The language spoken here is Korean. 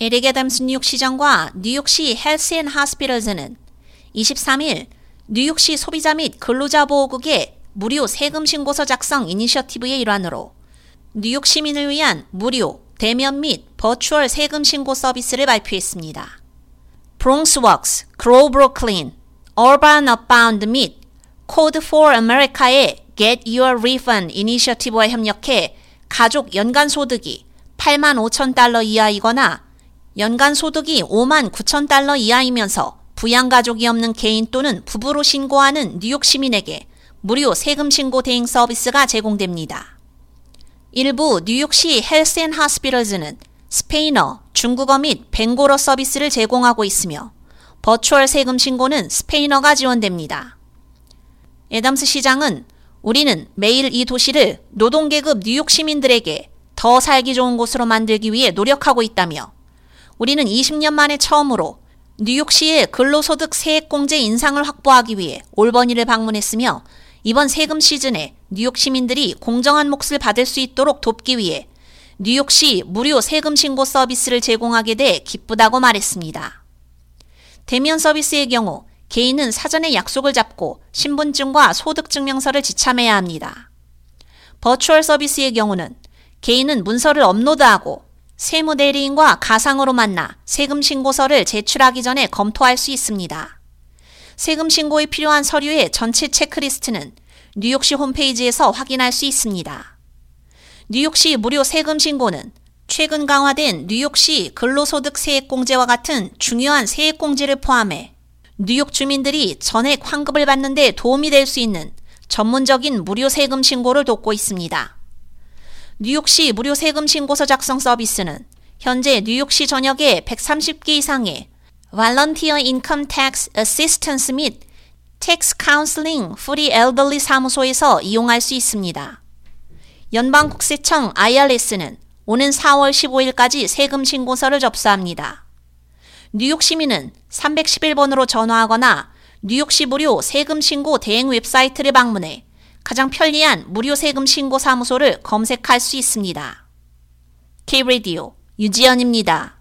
에릭 애덤스 뉴욕 시장과 뉴욕시 Health and Hospitals는 23일 뉴욕시 소비자 및 근로자 보호국의 무료 세금 신고서 작성 이니셔티브의 일환으로 뉴욕 시민을 위한 무료 대면 및 virtual 세금 신고 서비스를 발표했습니다. BronxWorks, Grow Brooklyn, Urban Upbound 및 Code for America의 Get Your Refund 이니셔티브와 협력해 가족 연간 소득이 8만 5천 달러 이하이거나 연간 소득이 5만 9천 달러 이하이면서 부양가족이 없는 개인 또는 부부로 신고하는 뉴욕 시민에게 무료 세금 신고 대행 서비스가 제공됩니다. 일부 뉴욕시 Health and Hospitals는 스페인어, 중국어 및 벵골어 서비스를 제공하고 있으며 virtual 세금 신고는 스페인어가 지원됩니다. 애담스 시장은 우리는 매일 이 도시를 노동계급 뉴욕 시민들에게 더 살기 좋은 곳으로 만들기 위해 노력하고 있다며 우리는 20년 만에 처음으로 뉴욕시의 근로소득 세액공제 인상을 확보하기 위해 올버니를 방문했으며 이번 세금 시즌에 뉴욕 시민들이 공정한 몫을 받을 수 있도록 돕기 위해 뉴욕시 무료 세금 신고 서비스를 제공하게 돼 기쁘다고 말했습니다. 대면 서비스의 경우 개인은 사전에 약속을 잡고 신분증과 소득증명서를 지참해야 합니다. 버추얼 서비스의 경우는 개인은 문서를 업로드하고 세무대리인과 가상으로 만나 세금 신고서를 제출하기 전에 검토할 수 있습니다. 세금 신고에 필요한 서류의 전체 체크리스트는 뉴욕시 홈페이지에서 확인할 수 있습니다. 뉴욕시 무료 세금 신고는 최근 강화된 뉴욕시 근로소득 세액공제와 같은 중요한 세액공제를 포함해 뉴욕 주민들이 전액 환급을 받는 데 도움이 될 수 있는 전문적인 무료 세금 신고를 돕고 있습니다. 뉴욕시 무료 세금 신고서 작성 서비스는 현재 뉴욕시 전역에 130개 이상의 Volunteer Income Tax Assistance 및 Tax Counseling Free Elderly 사무소에서 이용할 수 있습니다. 연방국세청 IRS는 오는 4월 15일까지 세금 신고서를 접수합니다. 뉴욕 시민은 311번으로 전화하거나 뉴욕시 무료 세금 신고 대행 웹사이트를 방문해 가장 편리한 무료 세금 신고 사무소를 검색할 수 있습니다. K-Radio 유지연입니다.